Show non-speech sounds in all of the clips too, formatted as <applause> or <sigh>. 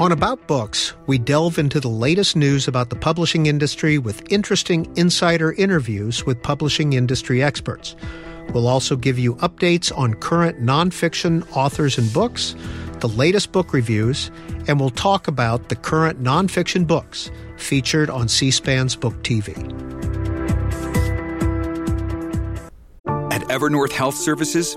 On About Books, we delve into the latest news about the publishing industry with interesting insider interviews with publishing industry experts. We'll also give you updates on current nonfiction authors and books, the latest book reviews, and we'll talk about the current nonfiction books featured on C SPAN's Book TV. At Evernorth Health Services,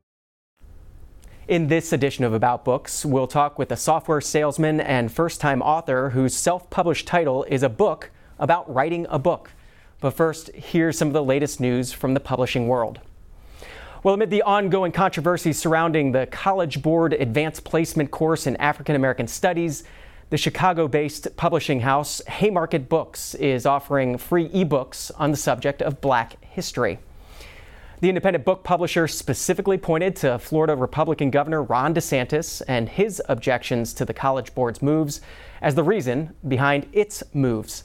In this edition of About Books, we'll talk with a software salesman and first time author whose self published title is a book about writing a book. But first, here's some of the latest news from the publishing world. Well, amid the ongoing controversy surrounding the College Board Advanced Placement course in African American Studies, the Chicago based publishing house Haymarket Books is offering free ebooks on the subject of black history. The independent book publisher specifically pointed to Florida Republican Governor Ron DeSantis and his objections to the College Board's moves as the reason behind its moves.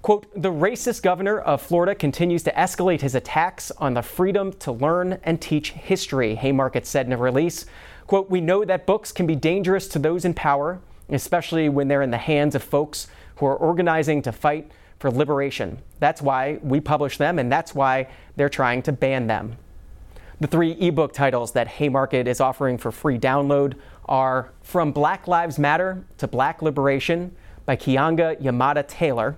Quote, the racist governor of Florida continues to escalate his attacks on the freedom to learn and teach history, Haymarket said in a release. Quote, we know that books can be dangerous to those in power, especially when they're in the hands of folks who are organizing to fight for liberation. That's why we publish them, and that's why they're trying to ban them. The three ebook titles that Haymarket is offering for free download are From Black Lives Matter to Black Liberation by Keeanga Yamahtta Taylor,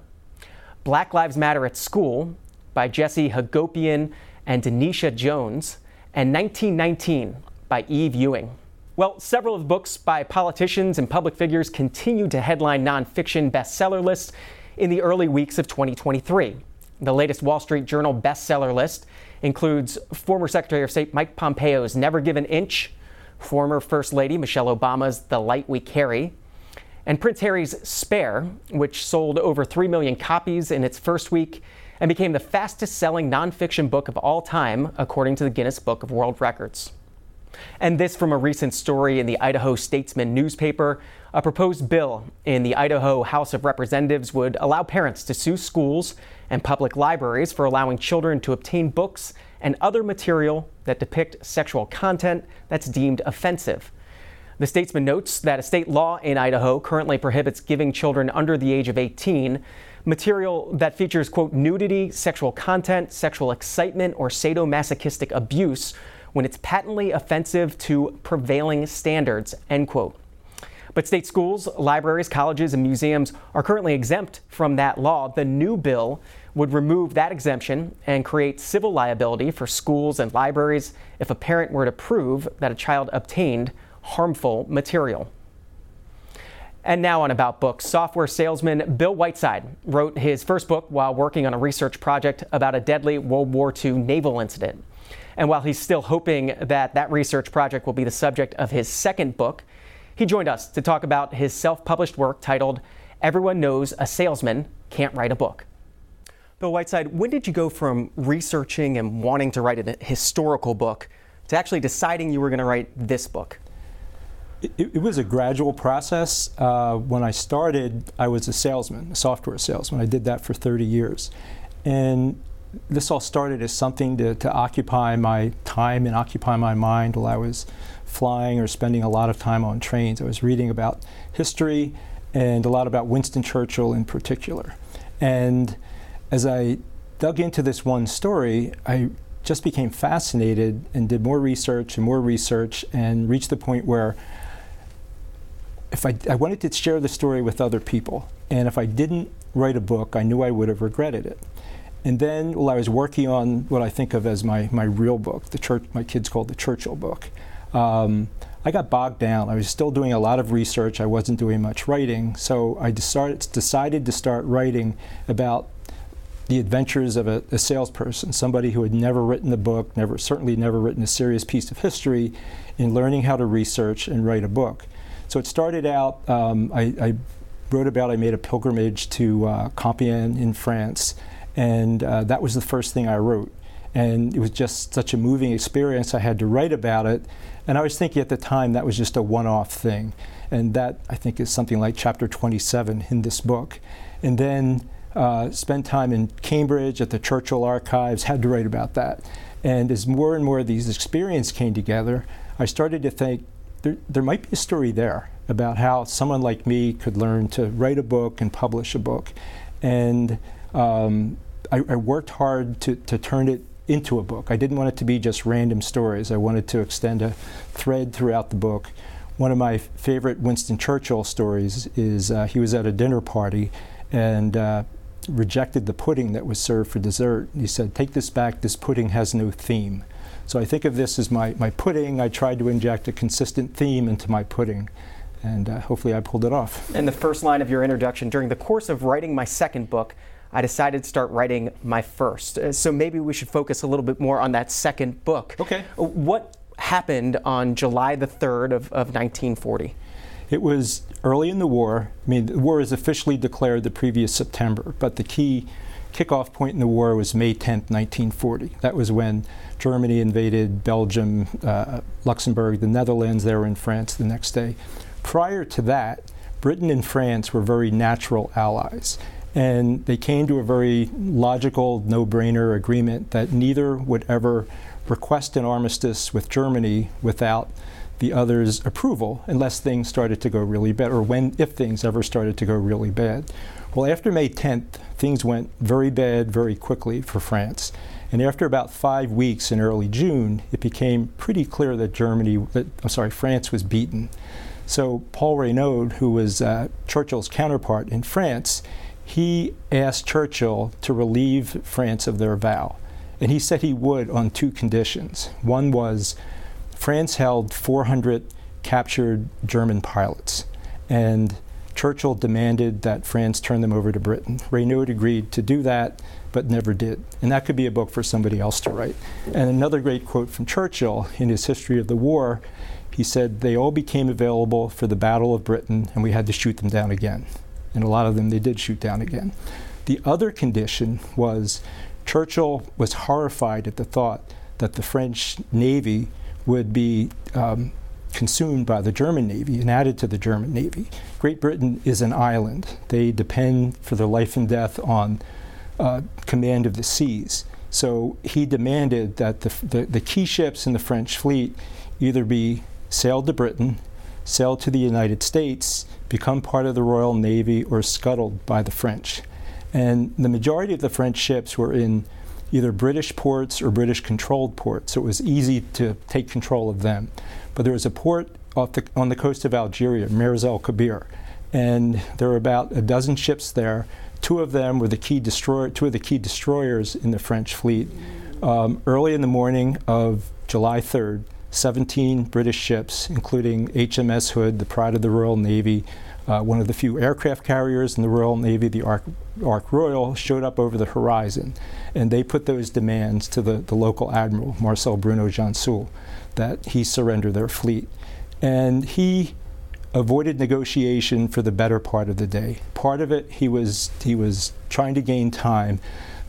Black Lives Matter at School by Jesse Hagopian and Denisha Jones, and 1919 by Eve Ewing. Well, several of the books by politicians and public figures continue to headline nonfiction bestseller lists, in the early weeks of 2023. The latest Wall Street Journal bestseller list includes former Secretary of State Mike Pompeo's Never Give an Inch, former First Lady Michelle Obama's The Light We Carry, and Prince Harry's Spare, which sold over 3 million copies in its first week and became the fastest selling nonfiction book of all time, according to the Guinness Book of World Records. And this from a recent story in the Idaho Statesman newspaper. A proposed bill in the Idaho House of Representatives would allow parents to sue schools and public libraries for allowing children to obtain books and other material that depict sexual content that's deemed offensive. The statesman notes that a state law in Idaho currently prohibits giving children under the age of 18 material that features, quote, nudity, sexual content, sexual excitement, or sadomasochistic abuse when it's patently offensive to prevailing standards, end quote. But state schools, libraries, colleges, and museums are currently exempt from that law. The new bill would remove that exemption and create civil liability for schools and libraries if a parent were to prove that a child obtained harmful material. And now on About Books, software salesman Bill Whiteside wrote his first book while working on a research project about a deadly World War II naval incident. And while he's still hoping that that research project will be the subject of his second book, he joined us to talk about his self published work titled Everyone Knows a Salesman Can't Write a Book. Bill Whiteside, when did you go from researching and wanting to write a historical book to actually deciding you were going to write this book? It, it, was a gradual process. Uh, when I started, I was a salesman, a software salesman. I did that for 30 years. And this all started as something to, to occupy my time and occupy my mind while I was flying or spending a lot of time on trains. I was reading about history and a lot about Winston Churchill in particular. And as I dug into this one story, I just became fascinated and did more research and more research and reached the point where if I, I wanted to share the story with other people, and if I didn't write a book, I knew I would have regretted it. And then, while I was working on what I think of as my, my real book, the church, my kids called the Churchill book, um, I got bogged down. I was still doing a lot of research. I wasn't doing much writing. So I decided, decided to start writing about the adventures of a, a, salesperson, somebody who had never written a book, never certainly never written a serious piece of history, in learning how to research and write a book. So it started out. Um, I, I, wrote about. I made a pilgrimage to uh, Compiègne in France, and uh, that was the first thing I wrote. And it was just such a moving experience. I had to write about it, and I was thinking at the time that was just a one-off thing, and that I think is something like chapter 27 in this book. And then uh, spent time in Cambridge at the Churchill Archives, had to write about that. And as more and more of these experiences came together, I started to think there, there might be a story there about how someone like me could learn to write a book and publish a book. And um, I, I, worked hard to, to turn it into a book. I didn't want it to be just random stories. I wanted to extend a thread throughout the book. One of my favorite Winston Churchill stories is uh, he was at a dinner party and uh, rejected the pudding that was served for dessert. He said, Take this back, this pudding has no theme. So I think of this as my, my pudding. I tried to inject a consistent theme into my pudding. And uh, hopefully I pulled it off. And the first line of your introduction during the course of writing my second book, I decided to start writing my first. Uh, so maybe we should focus a little bit more on that second book. Okay. What happened on July the 3rd of, of 1940? It was early in the war. I mean, the war is officially declared the previous September, but the key kickoff point in the war was May 10th, 1940. That was when Germany invaded Belgium, uh, Luxembourg, the Netherlands. They were in France the next day. Prior to that, Britain and France were very natural allies. And they came to a very logical, no brainer agreement that neither would ever request an armistice with Germany without the other's approval unless things started to go really bad, or when, if things ever started to go really bad. Well, after May 10th, things went very bad very quickly for France. And after about five weeks in early June, it became pretty clear that Germany, that, I'm sorry, France was beaten. So Paul Reynaud, who was uh, Churchill's counterpart in France, he asked Churchill to relieve France of their vow. And he said he would on two conditions. One was France held 400 captured German pilots, and Churchill demanded that France turn them over to Britain. Reynaud agreed to do that, but never did. And that could be a book for somebody else to write. And another great quote from Churchill in his history of the war he said, They all became available for the Battle of Britain, and we had to shoot them down again and a lot of them they did shoot down again. The other condition was Churchill was horrified at the thought that the French Navy would be um, consumed by the German Navy and added to the German Navy. Great Britain is an island. They depend for their life and death on uh, command of the seas. So he demanded that the, the, the key ships in the French fleet either be sailed to Britain, sailed to the United States, become part of the Royal Navy, or scuttled by the French. And the majority of the French ships were in either British ports or British controlled ports, so it was easy to take control of them. But there was a port the, on the coast of Algeria, Mers el Kabir, and there were about a dozen ships there. Two of them were the key destroyer, two of the key destroyers in the French fleet. Um, early in the morning of July 3rd, 17 British ships, including HMS Hood, the pride of the Royal Navy, uh, one of the few aircraft carriers in the Royal Navy, the Ark, Ark Royal, showed up over the horizon. And they put those demands to the, the local admiral, Marcel Bruno Gensoul, that he surrender their fleet. And he avoided negotiation for the better part of the day. Part of it, he was, he was trying to gain time.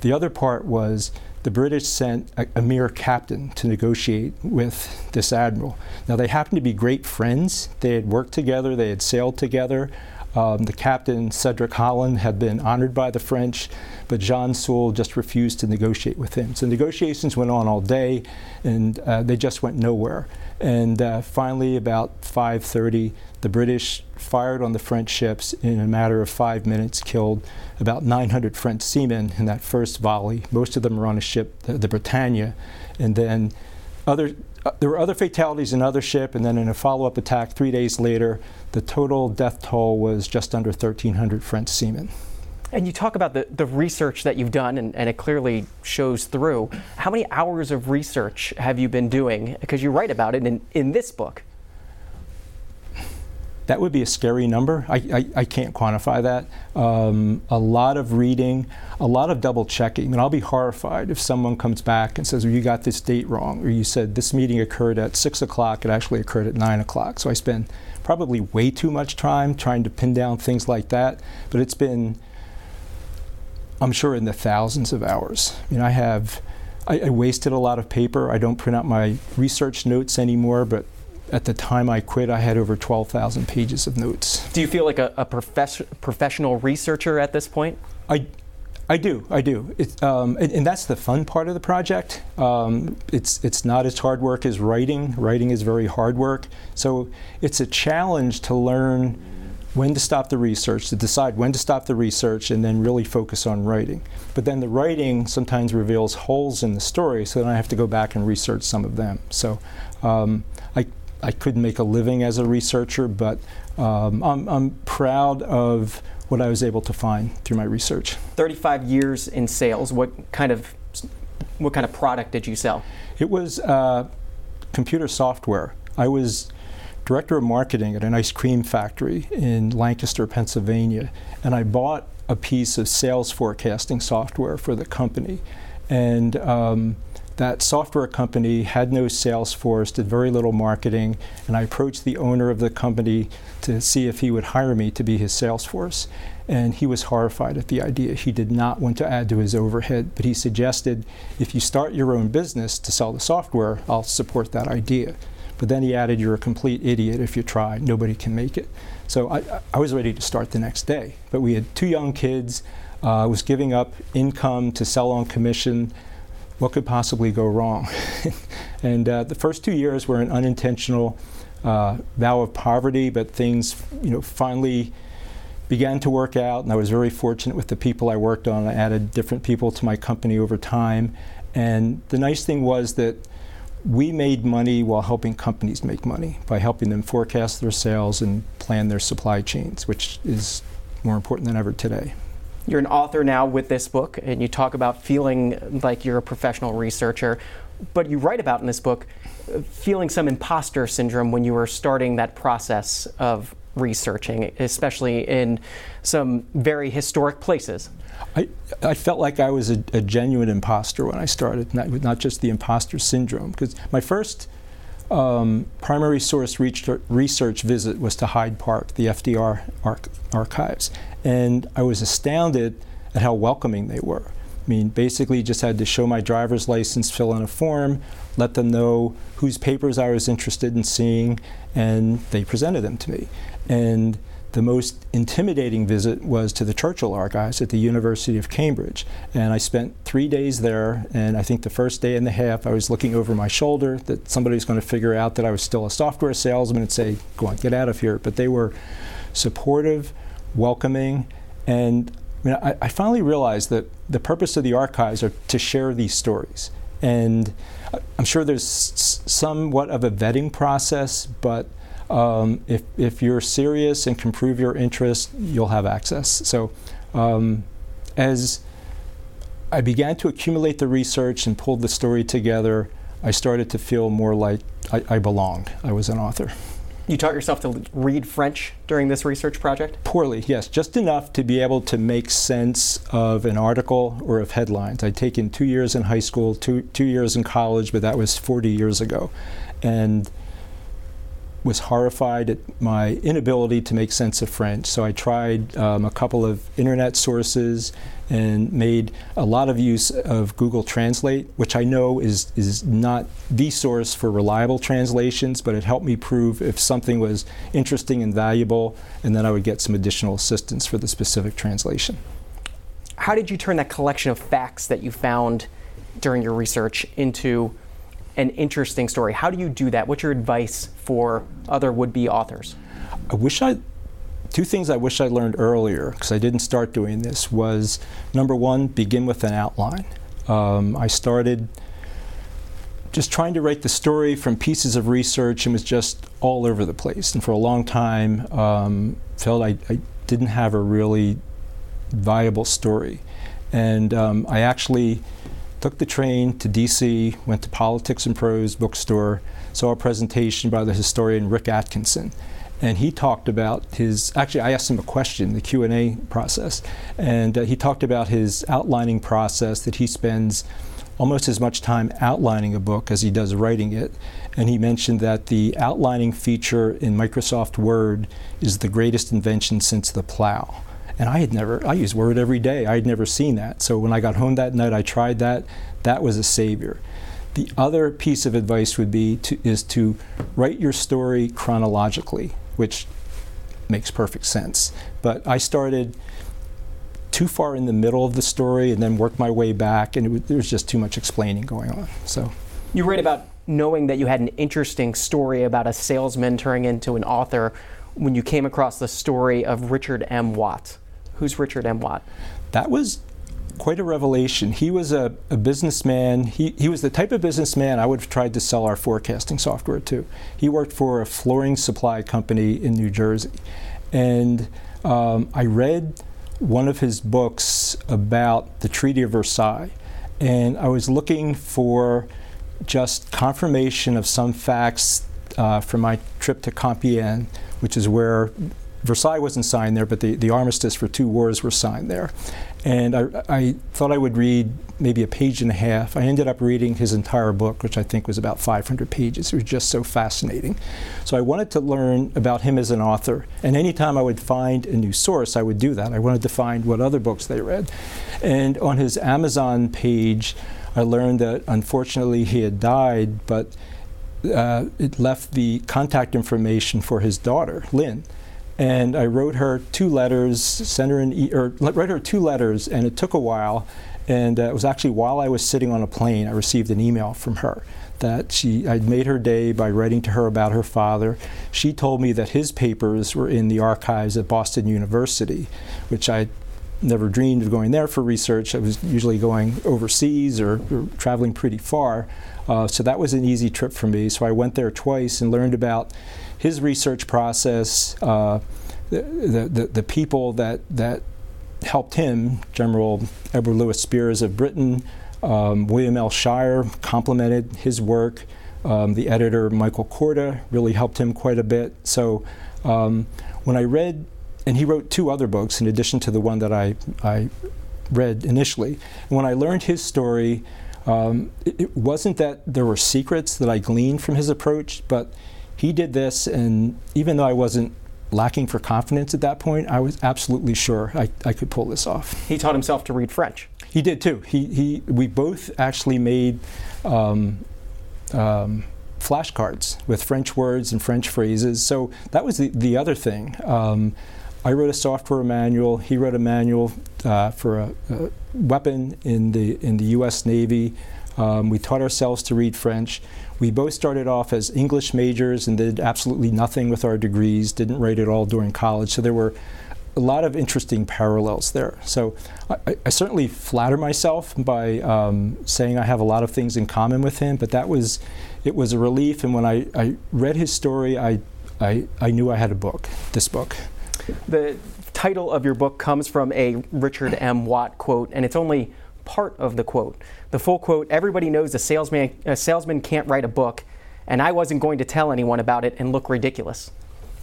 The other part was the British sent a, a, mere captain to negotiate with this admiral. Now, they happened to be great friends. They had worked together, they had sailed together. Um, the captain, Cedric Holland, had been honored by the French, but Gensoul just refused to negotiate with him. So negotiations went on all day, and uh, they just went nowhere. And uh, finally, about 5:30, the British fired on the French ships in a matter of five minutes, killed about 900 French seamen in that first volley. Most of them were on a ship, the, the Bretagne, and then other uh, there were other fatalities in other ship, and then in a follow-up attack three days later, the total death toll was just under 1,300 French seamen. And you talk about the, the research that you've done, and, and, it clearly shows through. How many hours of research have you been doing? Because you write about it in, in this book. That would be a scary number. I, I, I can't quantify that. Um, a lot of reading, a lot of double checking. And I'll be horrified if someone comes back and says, well, You got this date wrong, or you said this meeting occurred at 6 o'clock, it actually occurred at 9 o'clock. So I spend probably way too much time trying to pin down things like that. But it's been, I'm sure, in the thousands of hours. I mean, I have. I, I wasted a lot of paper. I don't print out my research notes anymore, but at the time I quit, I had over 12,000 pages of notes. Do you feel like a, a profess- professional researcher at this point? I, I do, I do. It, um, and, and, that's the fun part of the project. Um, it's, it's not as hard work as writing. Writing is very hard work. So it's a challenge to learn when to stop the research, to decide when to stop the research, and then really focus on writing. But then the writing sometimes reveals holes in the story, so then I have to go back and research some of them. So um, I I couldn't make a living as a researcher, but um, I'm, I'm proud of what I was able to find through my research. 35 years in sales. What kind of what kind of product did you sell? It was uh, computer software. I was director of marketing at an ice cream factory in Lancaster, Pennsylvania, and I bought a piece of sales forecasting software for the company. And um, that software company had no sales force, did very little marketing, and I approached the owner of the company to see if he would hire me to be his sales force. And he was horrified at the idea. He did not want to add to his overhead, but he suggested if you start your own business to sell the software, I'll support that idea. But then he added, You're a complete idiot if you try, nobody can make it. So I, I was ready to start the next day. But we had two young kids. I uh, was giving up income to sell on commission what could possibly go wrong? <laughs> and uh, the first two years were an unintentional uh, vow of poverty, but things, you know, finally began to work out, and I was very fortunate with the people I worked on. I added different people to my company over time, and the nice thing was that we made money while helping companies make money by helping them forecast their sales and plan their supply chains, which is more important than ever today. You're an author now with this book, and you talk about feeling like you're a professional researcher. But you write about in this book feeling some imposter syndrome when you were starting that process of researching, especially in some very historic places. I, I felt like I was a, a genuine imposter when I started, not, not just the imposter syndrome. Because my first um, primary source research visit was to Hyde Park, the FDR archives. And I was astounded at how welcoming they were. I mean, basically, just had to show my driver's license, fill in a form, let them know whose papers I was interested in seeing, and they presented them to me. And the most intimidating visit was to the Churchill Archives at the University of Cambridge. And I spent three days there, and I think the first day and a half I was looking over my shoulder that somebody was going to figure out that I was still a software salesman and say, go on, get out of here. But they were supportive, welcoming, and I, mean, I, I finally realized that the purpose of the archives are to share these stories. And uh, I'm sure there's somewhat of a vetting process, but um, if, if you're serious and can prove your interest, you'll have access. So um, as I began to accumulate the research and pull the story together, I started to feel more like I, I belonged. I was an author. You taught yourself to read French during this research project? Poorly, yes. Just enough to be able to make sense of an article or of headlines. I'd taken two years in high school, two, two years in college, but that was 40 years ago. And was horrified at my inability to make sense of French. So I tried um, a couple of internet sources and made a lot of use of Google Translate, which I know is, is not the source for reliable translations, but it helped me prove if something was interesting and valuable, and then I would get some additional assistance for the specific translation. How did you turn that collection of facts that you found during your research into an interesting story. How do you do that? What's your advice for other would be authors? I wish I, two things I wish I learned earlier, because I didn't start doing this, was number one, begin with an outline. Um, I started just trying to write the story from pieces of research and was just all over the place. And for a long time, um, felt I, I, didn't have a really viable story. And um, I actually took the train to DC, went to Politics and Prose bookstore, saw a presentation by the historian Rick Atkinson. And he talked about his, actually I asked him a question, the Q&A process, and uh, he talked about his outlining process that he spends almost as much time outlining a book as he does writing it. And he mentioned that the outlining feature in Microsoft Word is the greatest invention since the plow. And I had never, I use Word every day. I had never seen that. So when I got home that night, I tried that. That was a savior. The other piece of advice would be to, is to write your story chronologically, which makes perfect sense. But I started too far in the middle of the story and then worked my way back, and was, there was just too much explaining going on. So, you write about knowing that you had an interesting story about a salesman turning into an author when you came across the story of Richard M. Watt. Who's Richard M. Watt? That was quite a revelation. He was a, a, businessman. He, he was the type of businessman I would have tried to sell our forecasting software to. He worked for a flooring supply company in New Jersey. And um, I read one of his books about the Treaty of Versailles. And I was looking for just confirmation of some facts uh, from my trip to Compiègne, which is where Versailles wasn't signed there, but the, the armistice for two wars were signed there. And I, I thought I would read maybe a page and a half. I ended up reading his entire book, which I think was about 500 pages. It was just so fascinating. So I wanted to learn about him as an author. And anytime I would find a new source, I would do that. I wanted to find what other books they read. And on his Amazon page, I learned that unfortunately he had died, but uh, it left the contact information for his daughter, Lynn and I wrote her two letters, sent her an e- or wrote her two letters, and it took a while. And uh, it was actually while I was sitting on a plane, I received an email from her that she I'd made her day by writing to her about her father. She told me that his papers were in the archives at Boston University, which I never dreamed of going there for research. I was usually going overseas or, or traveling pretty far. Uh, so that was an easy trip for me. So I went there twice and learned about his research process, uh, the, the, the, people that, that helped him, General Edward Louis Spears of Britain, um, William L. Shirer complimented his work. Um, the editor, Michael Korda, really helped him quite a bit. So um, when I read, and he wrote two other books in addition to the one that I, I read initially. And when I learned his story, um, it, it, wasn't that there were secrets that I gleaned from his approach, but he did this, and even though I wasn't lacking for confidence at that point, I was absolutely sure I, I could pull this off. He taught himself to read French. He did too. He, he, we both actually made um, um, flashcards with French words and French phrases. So that was the, the other thing. Um, I wrote a software manual. He wrote a manual uh, for a, a, weapon in the in the U.S. Navy. Um, we taught ourselves to read French. We both started off as English majors and did absolutely nothing with our degrees, didn't write at all during college. So there were a lot of interesting parallels there. So I, I certainly flatter myself by um, saying I have a lot of things in common with him, but that was, it was a relief. And when I, I read his story, I, I, I knew I had a book, this book. The title of your book comes from a Richard M. Watt quote, and it's only part of the quote. The full quote everybody knows a salesman, a salesman can't write a book, and I wasn't going to tell anyone about it and look ridiculous.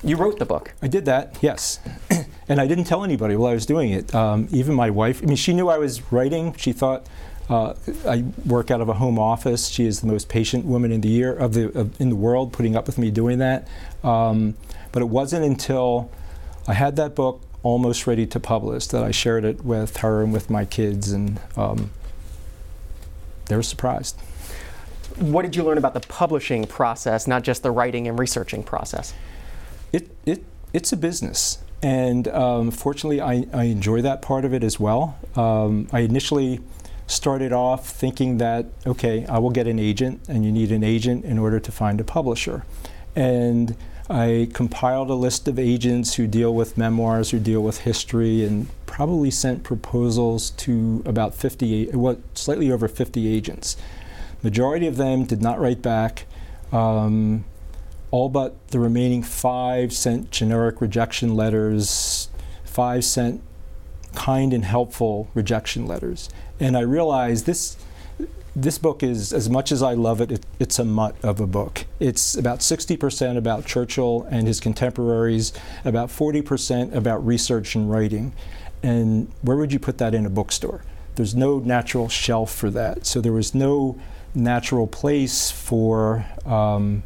You wrote the book. I did that, yes. <clears throat> and I didn't tell anybody while I was doing it. Um, even my wife, I mean, she knew I was writing. She thought, uh, I work out of a home office. She is the most patient woman in the year of the of, in the world, putting up with me doing that. Um, but it wasn't until I had that book almost ready to publish that I shared it with her and with my kids, and um, they were surprised. What did you learn about the publishing process, not just the writing and researching process? It, it, it's a business. And um, fortunately, I, I enjoy that part of it as well. Um, I initially started off thinking that, okay, I will get an agent, and you need an agent in order to find a publisher. And I compiled a list of agents who deal with memoirs, who deal with history, and probably sent proposals to about 50, what, slightly over 50 agents. Majority of them did not write back. Um, all but the remaining five sent generic rejection letters, five sent kind and helpful rejection letters. And I realized this this book is, as much as I love it, it, it's a mutt of a book. It's about 60% about Churchill and his contemporaries, about 40% about research and writing. And where would you put that in a bookstore? There's no natural shelf for that. So there was no natural place for, um,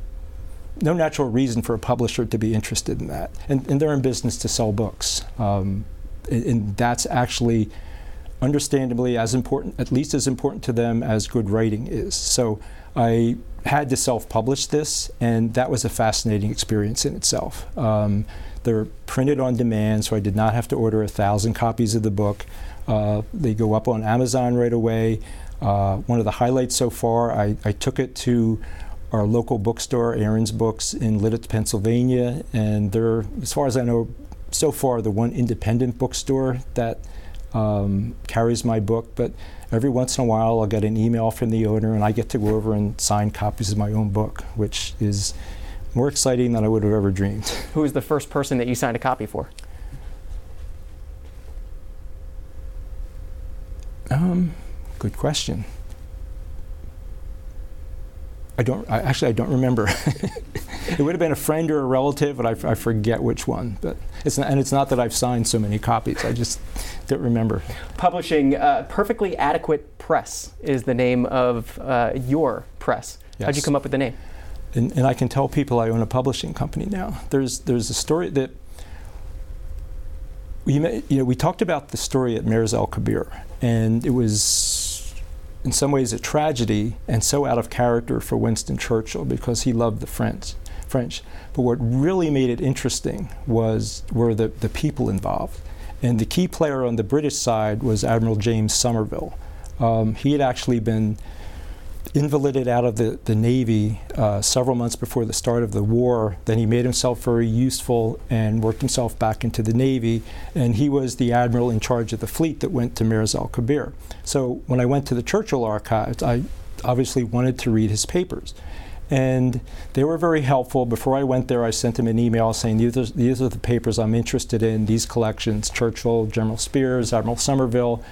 no natural reason for a publisher to be interested in that. And, and they're in business to sell books. Um, and, and that's actually understandably as important, at least as important to them as good writing is. So I had to self-publish this, and that was a fascinating experience in itself. Um, they're printed on demand, so I did not have to order a thousand copies of the book. Uh, they go up on Amazon right away. Uh, one of the highlights so far, I, I, took it to our local bookstore, Aaron's Books in Lititz, Pennsylvania, and they're, as far as I know, so far the one independent bookstore that um, carries my book, but every once in a while I'll get an email from the owner and I get to go over and sign copies of my own book, which is more exciting than I would have ever dreamed. <laughs> Who was the first person that you signed a copy for? Um, good question. I don't. I, actually, I don't remember. <laughs> it would have been a friend or a relative, but I, I forget which one. But it's not, and it's not that I've signed so many copies. I just don't remember. Publishing uh, Perfectly Adequate Press is the name of uh, your press. Yes. How'd you come up with the name? And, and I can tell people I own a publishing company now. There's there's a story that we you know we talked about the story at Mers el Kabir, and it was in some ways a tragedy and so out of character for Winston Churchill because he loved the French. French. But what really made it interesting was were the, the people involved. And the key player on the British side was Admiral James Somerville. Um, he had actually been invalided out of the, the Navy uh, several months before the start of the war. Then he made himself very useful and worked himself back into the Navy. And he was the admiral in charge of the fleet that went to Mers el Kabir. So when I went to the Churchill archives, I obviously wanted to read his papers. And they were very helpful. Before I went there, I sent him an email saying, these are, these are the papers I'm interested in, these collections Churchill, General Spears, Admiral Somerville.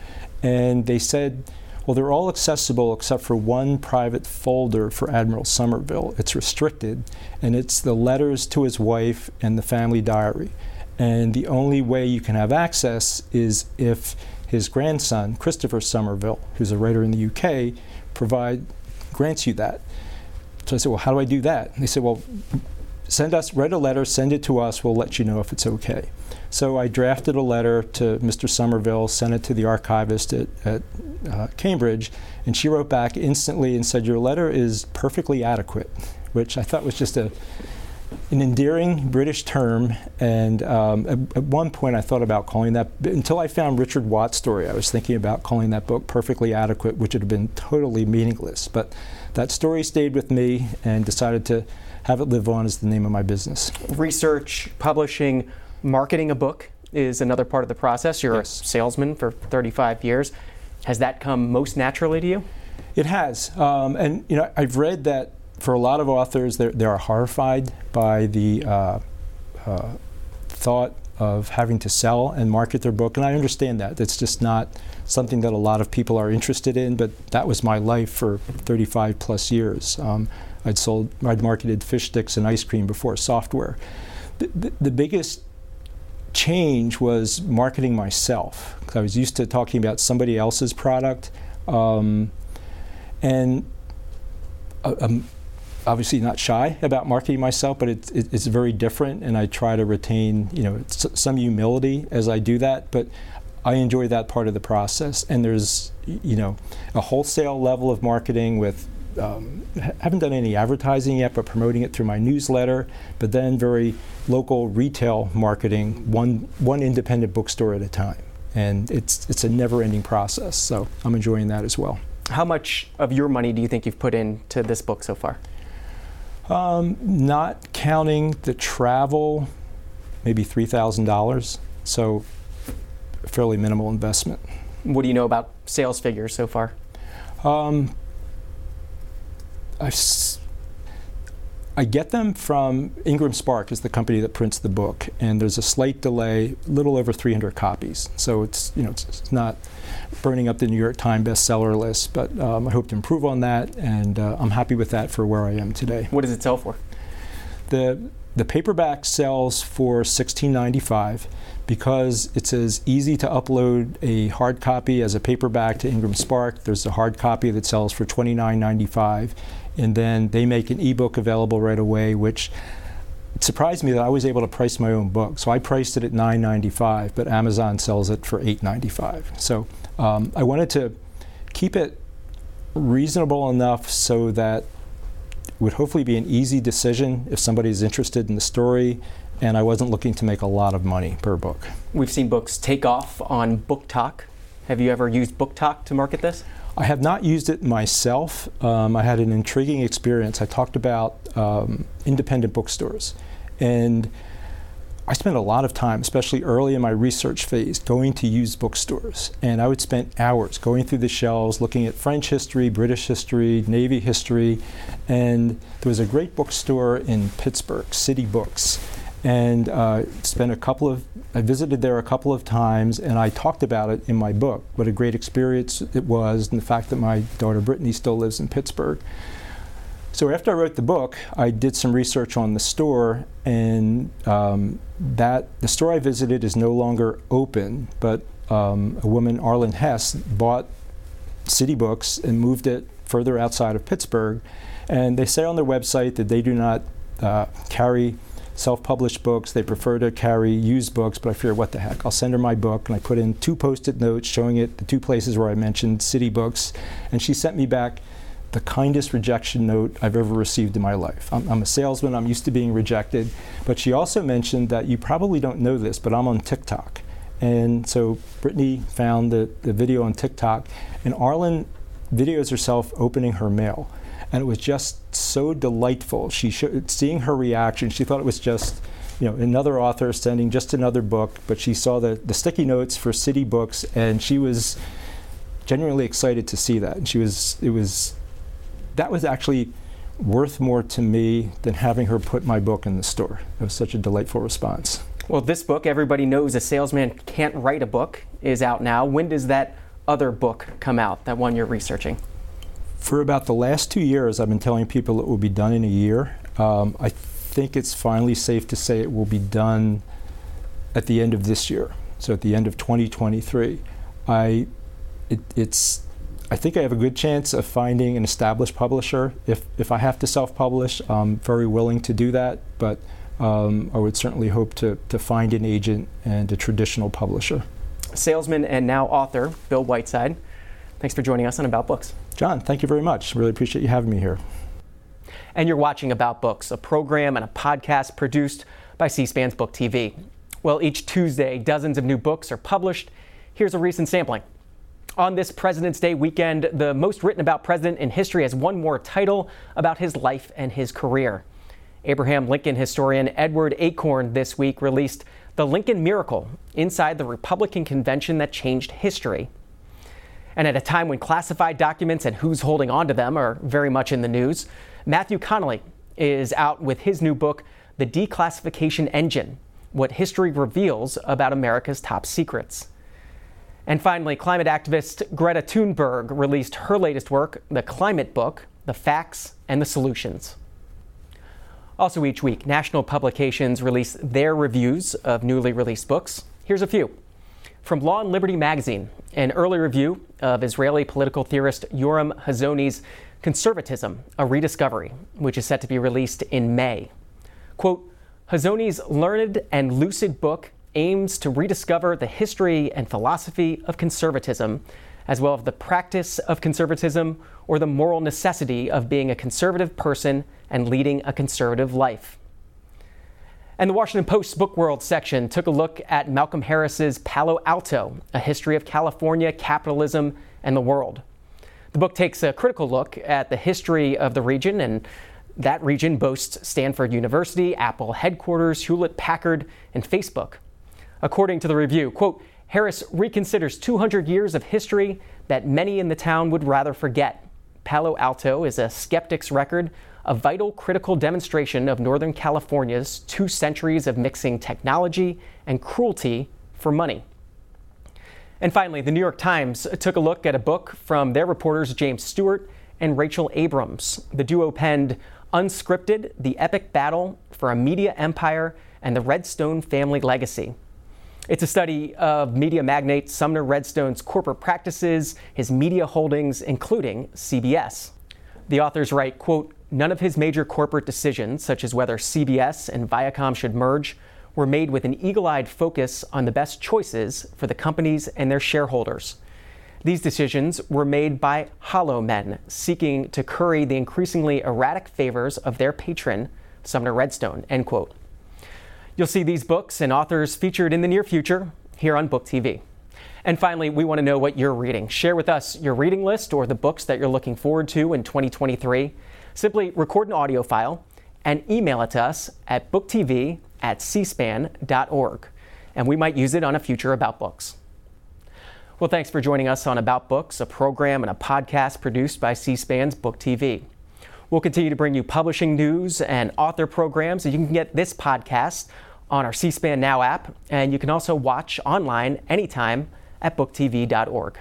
And they said, well, they're all accessible except for one private folder for Admiral Somerville. It's restricted, and it's the letters to his wife and the family diary. And the only way you can have access is if his grandson, Christopher Somerville, who's a writer in the UK, provide grants you that. So I said, well, how do I do that? And they said, well, send us, write a letter, send it to us, we'll let you know if it's okay. So I drafted a letter to Mr. Somerville, sent it to the archivist at, at uh, Cambridge, and she wrote back instantly and said, Your letter is perfectly adequate, which I thought was just a, an endearing British term. And um, at, at, one point, I thought about calling that, until I found Richard Watt's story, I was thinking about calling that book Perfectly Adequate, which would have been totally meaningless. But that story stayed with me and decided to have it live on as the name of my business. Research, publishing, marketing a book is another part of the process. You're yes. a salesman for 35 years. Has that come most naturally to you? It has. Um, and, you know, I've read that for a lot of authors, they are horrified by the uh, uh, thought of having to sell and market their book. And I understand that. It's just not something that a lot of people are interested in, but that was my life for 35 plus years. Um, I'd sold, I'd marketed fish sticks and ice cream before software. The, the, the biggest change was marketing myself. I was used to talking about somebody else's product. Um, and uh, I'm obviously not shy about marketing myself, but it, it, it's very different, and I try to retain, you know, some humility as I do that. But I enjoy that part of the process. And there's, you know, a wholesale level of marketing with um, haven't done any advertising yet, but promoting it through my newsletter. But then very local retail marketing, one one independent bookstore at a time, and it's it's a never-ending process. So I'm enjoying that as well. How much of your money do you think you've put into this book so far? Um, not counting the travel, maybe three thousand dollars. So fairly minimal investment. What do you know about sales figures so far? Um, I've I get them from Ingram Spark is the company that prints the book, and there's a slight delay, little over 300 copies. So it's you know it's, it's not burning up the New York Times bestseller list, but um, I hope to improve on that, and uh, I'm happy with that for where I am today. What does it sell for? The the paperback sells for 16.95 because it's as easy to upload a hard copy as a paperback to Ingram Spark. There's a hard copy that sells for 29.95 and then they make an ebook available right away, which surprised me that I was able to price my own book. So I priced it at $9.95, but Amazon sells it for $8.95. So um, I wanted to keep it reasonable enough so that would hopefully be an easy decision if somebody's interested in the story and I wasn't looking to make a lot of money per book. We've seen books take off on BookTok. Have you ever used BookTok to market this? I have not used it myself. Um, I had an intriguing experience. I talked about um, independent bookstores. And I spent a lot of time, especially early in my research phase, going to used bookstores. And I would spend hours going through the shelves, looking at French history, British history, Navy history. And there was a great bookstore in Pittsburgh, City Books and uh, spent a couple of I visited there a couple of times and I talked about it in my book what a great experience it was and the fact that my daughter Brittany still lives in Pittsburgh. So after I wrote the book, I did some research on the store and um, that the store I visited is no longer open, but um, a woman, Arlan Hess, bought City Books and moved it further outside of Pittsburgh. And they say on their website that they do not uh, carry self-published books. They prefer to carry used books, but I figure, what the heck? I'll send her my book, and I put in two post-it notes showing it the two places where I mentioned City Books, and she sent me back the kindest rejection note I've ever received in my life. I'm, I'm, a salesman, I'm used to being rejected, but she also mentioned that you probably don't know this, but I'm on TikTok. And so Brittany found the, the video on TikTok, and Arlan videos herself opening her mail and it was just so delightful. She seeing her reaction, she thought it was just you know another author sending just another book, but she saw the, the sticky notes for City Books, and she was genuinely excited to see that. And she was it was that was actually worth more to me than having her put my book in the store. It was such a delightful response. Well, this book, Everybody Knows a Salesman Can't Write a Book, is out now. When does that other book come out, that one you're researching? For about the last two years, I've been telling people it will be done in a year. Um, I think it's finally safe to say it will be done at the end of this year, so at the end of 2023. I, it, it's, I think I have a good chance of finding an established publisher. If, if I have to self-publish, I'm very willing to do that, but um, I would certainly hope to, to find an agent and a traditional publisher. Salesman and now author Bill Whiteside. Thanks for joining us on About Books. John, thank you very much. Really appreciate you having me here. And you're watching About Books, a program and a podcast produced by C SPAN's Book TV. Well, each Tuesday, dozens of new books are published. Here's a recent sampling. On this President's Day weekend, the most written about president in history has one more title about his life and his career. Abraham Lincoln historian Edward Achorn this week released The Lincoln Miracle Inside the Republican Convention That Changed History. And at a time when classified documents and who's holding on to them are very much in the news, Matthew Connelly is out with his new book, The Declassification Engine What History Reveals About America's Top Secrets. And finally, climate activist Greta Thunberg released her latest work, The Climate Book The Facts and the Solutions. Also, each week, national publications release their reviews of newly released books. Here's a few. From Law and Liberty magazine, an early review of Israeli political theorist Yoram Hazony's Conservatism, a Rediscovery, which is set to be released in May. Quote, Hazony's learned and lucid book aims to rediscover the history and philosophy of conservatism, as well as the practice of conservatism or the moral necessity of being a conservative person and leading a conservative life. And the Washington Post's Book World section took a look at Malcolm Harris's Palo Alto, a history of California, capitalism, and the world. The book takes a critical look at the history of the region, and that region boasts Stanford University, Apple headquarters, Hewlett Packard, and Facebook. According to the review, quote, Harris reconsiders 200 years of history that many in the town would rather forget. Palo Alto is a skeptic's record, a vital critical demonstration of Northern California's two centuries of mixing technology and cruelty for money. And finally, the New York Times took a look at a book from their reporters James Stewart and Rachel Abrams. The duo penned Unscripted The Epic Battle for a Media Empire and the Redstone Family Legacy. It's a study of media magnate Sumner Redstone's corporate practices, his media holdings, including CBS. The authors write, quote, none of his major corporate decisions, such as whether CBS and Viacom should merge, were made with an eagle eyed focus on the best choices for the companies and their shareholders. These decisions were made by hollow men seeking to curry the increasingly erratic favors of their patron, Sumner Redstone. End quote. You'll see these books and authors featured in the near future here on Book TV. And finally, we want to know what you're reading. Share with us your reading list or the books that you're looking forward to in 2023. Simply record an audio file and email it to us at booktv at cspan.org, and we might use it on a future About Books. Well, thanks for joining us on About Books, a program and a podcast produced by C SPAN's Book TV. We'll continue to bring you publishing news and author programs, and you can get this podcast on our C SPAN Now app, and you can also watch online anytime at booktv.org.